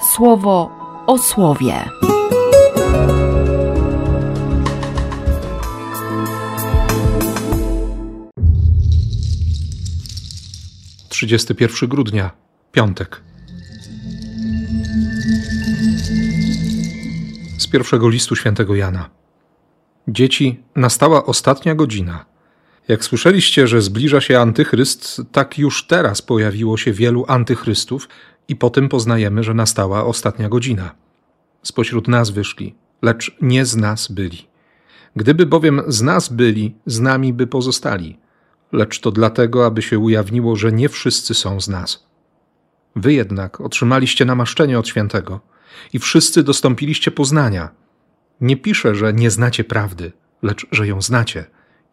słowo o słowie. Trzydziesty pierwszy grudnia, piątek. Z pierwszego listu świętego Jana. Dzieci, nastała ostatnia godzina. Jak słyszeliście, że zbliża się antychryst, tak już teraz pojawiło się wielu antychrystów i po tym poznajemy, że nastała ostatnia godzina. Spośród nas wyszli, lecz nie z nas byli. Gdyby bowiem z nas byli, z nami by pozostali. Lecz to dlatego, aby się ujawniło, że nie wszyscy są z nas. Wy jednak otrzymaliście namaszczenie od świętego i wszyscy dostąpiliście poznania. Nie piszę, że nie znacie prawdy, lecz że ją znacie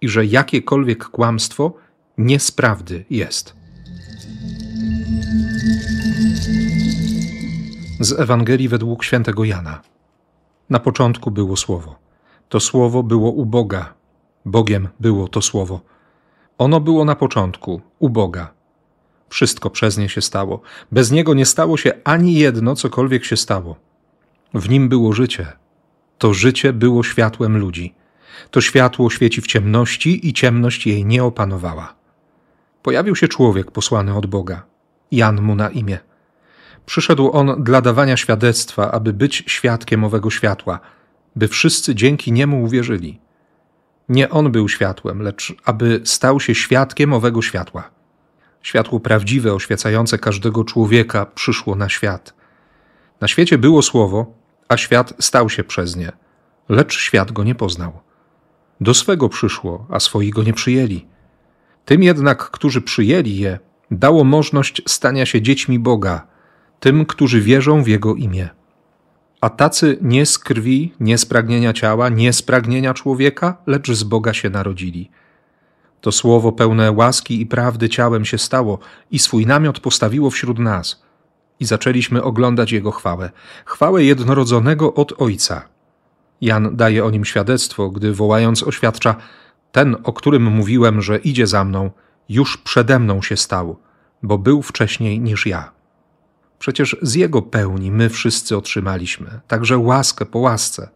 i że jakiekolwiek kłamstwo nie z prawdy jest. Z Ewangelii według świętego Jana. Na początku było Słowo. To Słowo było u Boga. Bogiem było to Słowo. Ono było na początku, u Boga. Wszystko przez nie się stało. Bez niego nie stało się ani jedno, cokolwiek się stało. W nim było życie. To życie było światłem ludzi. To światło świeci w ciemności i ciemność jej nie opanowała. Pojawił się człowiek posłany od Boga. Jan mu na imię. Przyszedł on dla dawania świadectwa, aby być świadkiem owego światła, by wszyscy dzięki niemu uwierzyli. Nie on był światłem, lecz aby stał się świadkiem owego światła. Światło prawdziwe, oświecające każdego człowieka, przyszło na świat. Na świecie było słowo, a świat stał się przez nie, lecz świat go nie poznał. Do swego przyszło, a swoi go nie przyjęli. Tym jednak, którzy przyjęli je, dało możliwość stania się dziećmi Boga, tym, którzy wierzą w Jego imię. A tacy nie z krwi, nie z pragnienia ciała, nie z pragnienia człowieka, lecz z Boga się narodzili. To słowo pełne łaski i prawdy ciałem się stało i swój namiot postawiło wśród nas. I zaczęliśmy oglądać Jego chwałę, chwałę jednorodzonego od Ojca. Jan daje o nim świadectwo, gdy wołając oświadcza: Ten, o którym mówiłem, że idzie za mną, już przede mną się stał, bo był wcześniej niż ja. Przecież z Jego pełni my wszyscy otrzymaliśmy, także łaskę po łasce.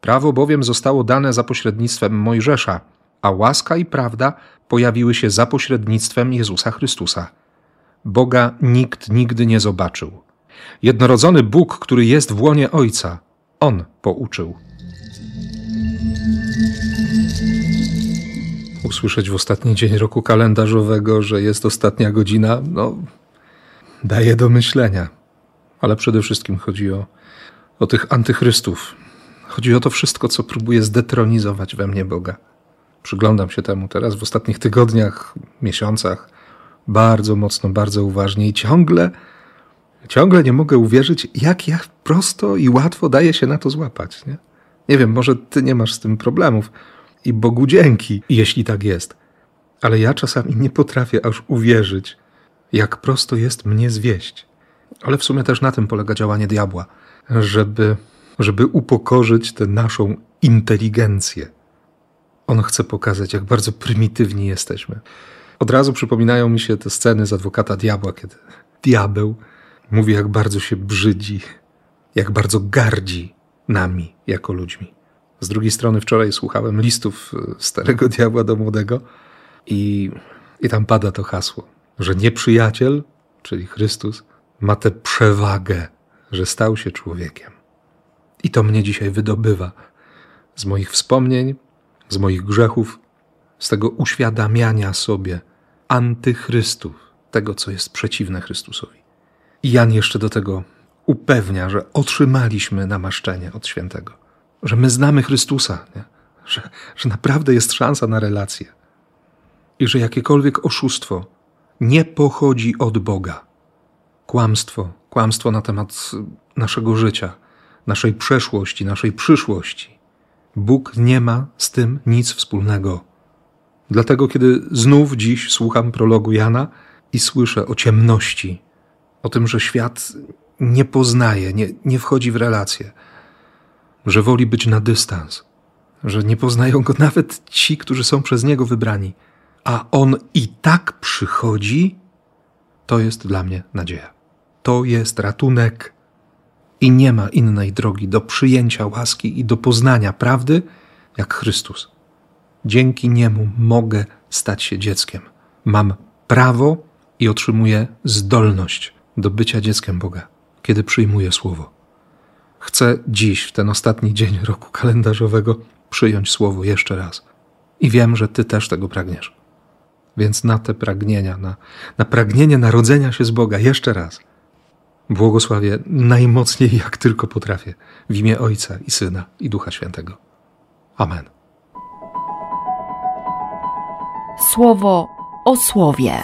Prawo bowiem zostało dane za pośrednictwem Mojżesza, a łaska i prawda pojawiły się za pośrednictwem Jezusa Chrystusa. Boga nikt nigdy nie zobaczył. Jednorodzony Bóg, który jest w łonie Ojca, On pouczył. Usłyszeć w ostatni dzień roku kalendarzowego, że jest ostatnia godzina, no, daje do myślenia. Ale przede wszystkim chodzi o, o tych antychrystów. Chodzi o to wszystko, co próbuje zdetronizować we mnie Boga. Przyglądam się temu teraz w ostatnich tygodniach, miesiącach, bardzo mocno, bardzo uważnie i ciągle, ciągle nie mogę uwierzyć, jak ja prosto i łatwo daje się na to złapać. Nie, nie wiem, może ty nie masz z tym problemów i Bogu dzięki, jeśli tak jest. Ale ja czasami nie potrafię aż uwierzyć, jak prosto jest mnie zwieść. Ale w sumie też na tym polega działanie diabła, żeby, żeby upokorzyć tę naszą inteligencję. On chce pokazać, jak bardzo prymitywni jesteśmy. Od razu przypominają mi się te sceny z adwokata diabła, kiedy diabeł mówi, jak bardzo się brzydzi, jak bardzo gardzi nami jako ludźmi. Z drugiej strony, wczoraj słuchałem listów starego diabła do młodego i, i tam pada to hasło że nieprzyjaciel, czyli Chrystus, ma tę przewagę, że stał się człowiekiem. I to mnie dzisiaj wydobywa z moich wspomnień, z moich grzechów, z tego uświadamiania sobie antychrystów, tego, co jest przeciwne Chrystusowi. I Jan jeszcze do tego upewnia, że otrzymaliśmy namaszczenie od świętego, że my znamy Chrystusa, nie? Że, że naprawdę jest szansa na relację i że jakiekolwiek oszustwo nie pochodzi od Boga. Kłamstwo, kłamstwo na temat naszego życia, naszej przeszłości, naszej przyszłości. Bóg nie ma z tym nic wspólnego. Dlatego, kiedy znów dziś słucham prologu Jana i słyszę o ciemności, o tym, że świat nie poznaje, nie, nie wchodzi w relacje, że woli być na dystans, że nie poznają go nawet ci, którzy są przez niego wybrani a on i tak przychodzi, to jest dla mnie nadzieja. To jest ratunek, I nie ma innej drogi do przyjęcia łaski i do poznania prawdy jak Chrystus. Dzięki niemu mogę stać się dzieckiem. Mam prawo i otrzymuję zdolność do bycia dzieckiem Boga, kiedy przyjmuję słowo. Chcę dziś, w ten ostatni dzień roku kalendarzowego, przyjąć słowo jeszcze raz. I wiem, że Ty też tego pragniesz. Więc na te pragnienia, na, na pragnienie narodzenia się z Boga jeszcze raz błogosławię najmocniej, jak tylko potrafię, w imię Ojca i Syna i Ducha Świętego. Amen. Słowo o słowie.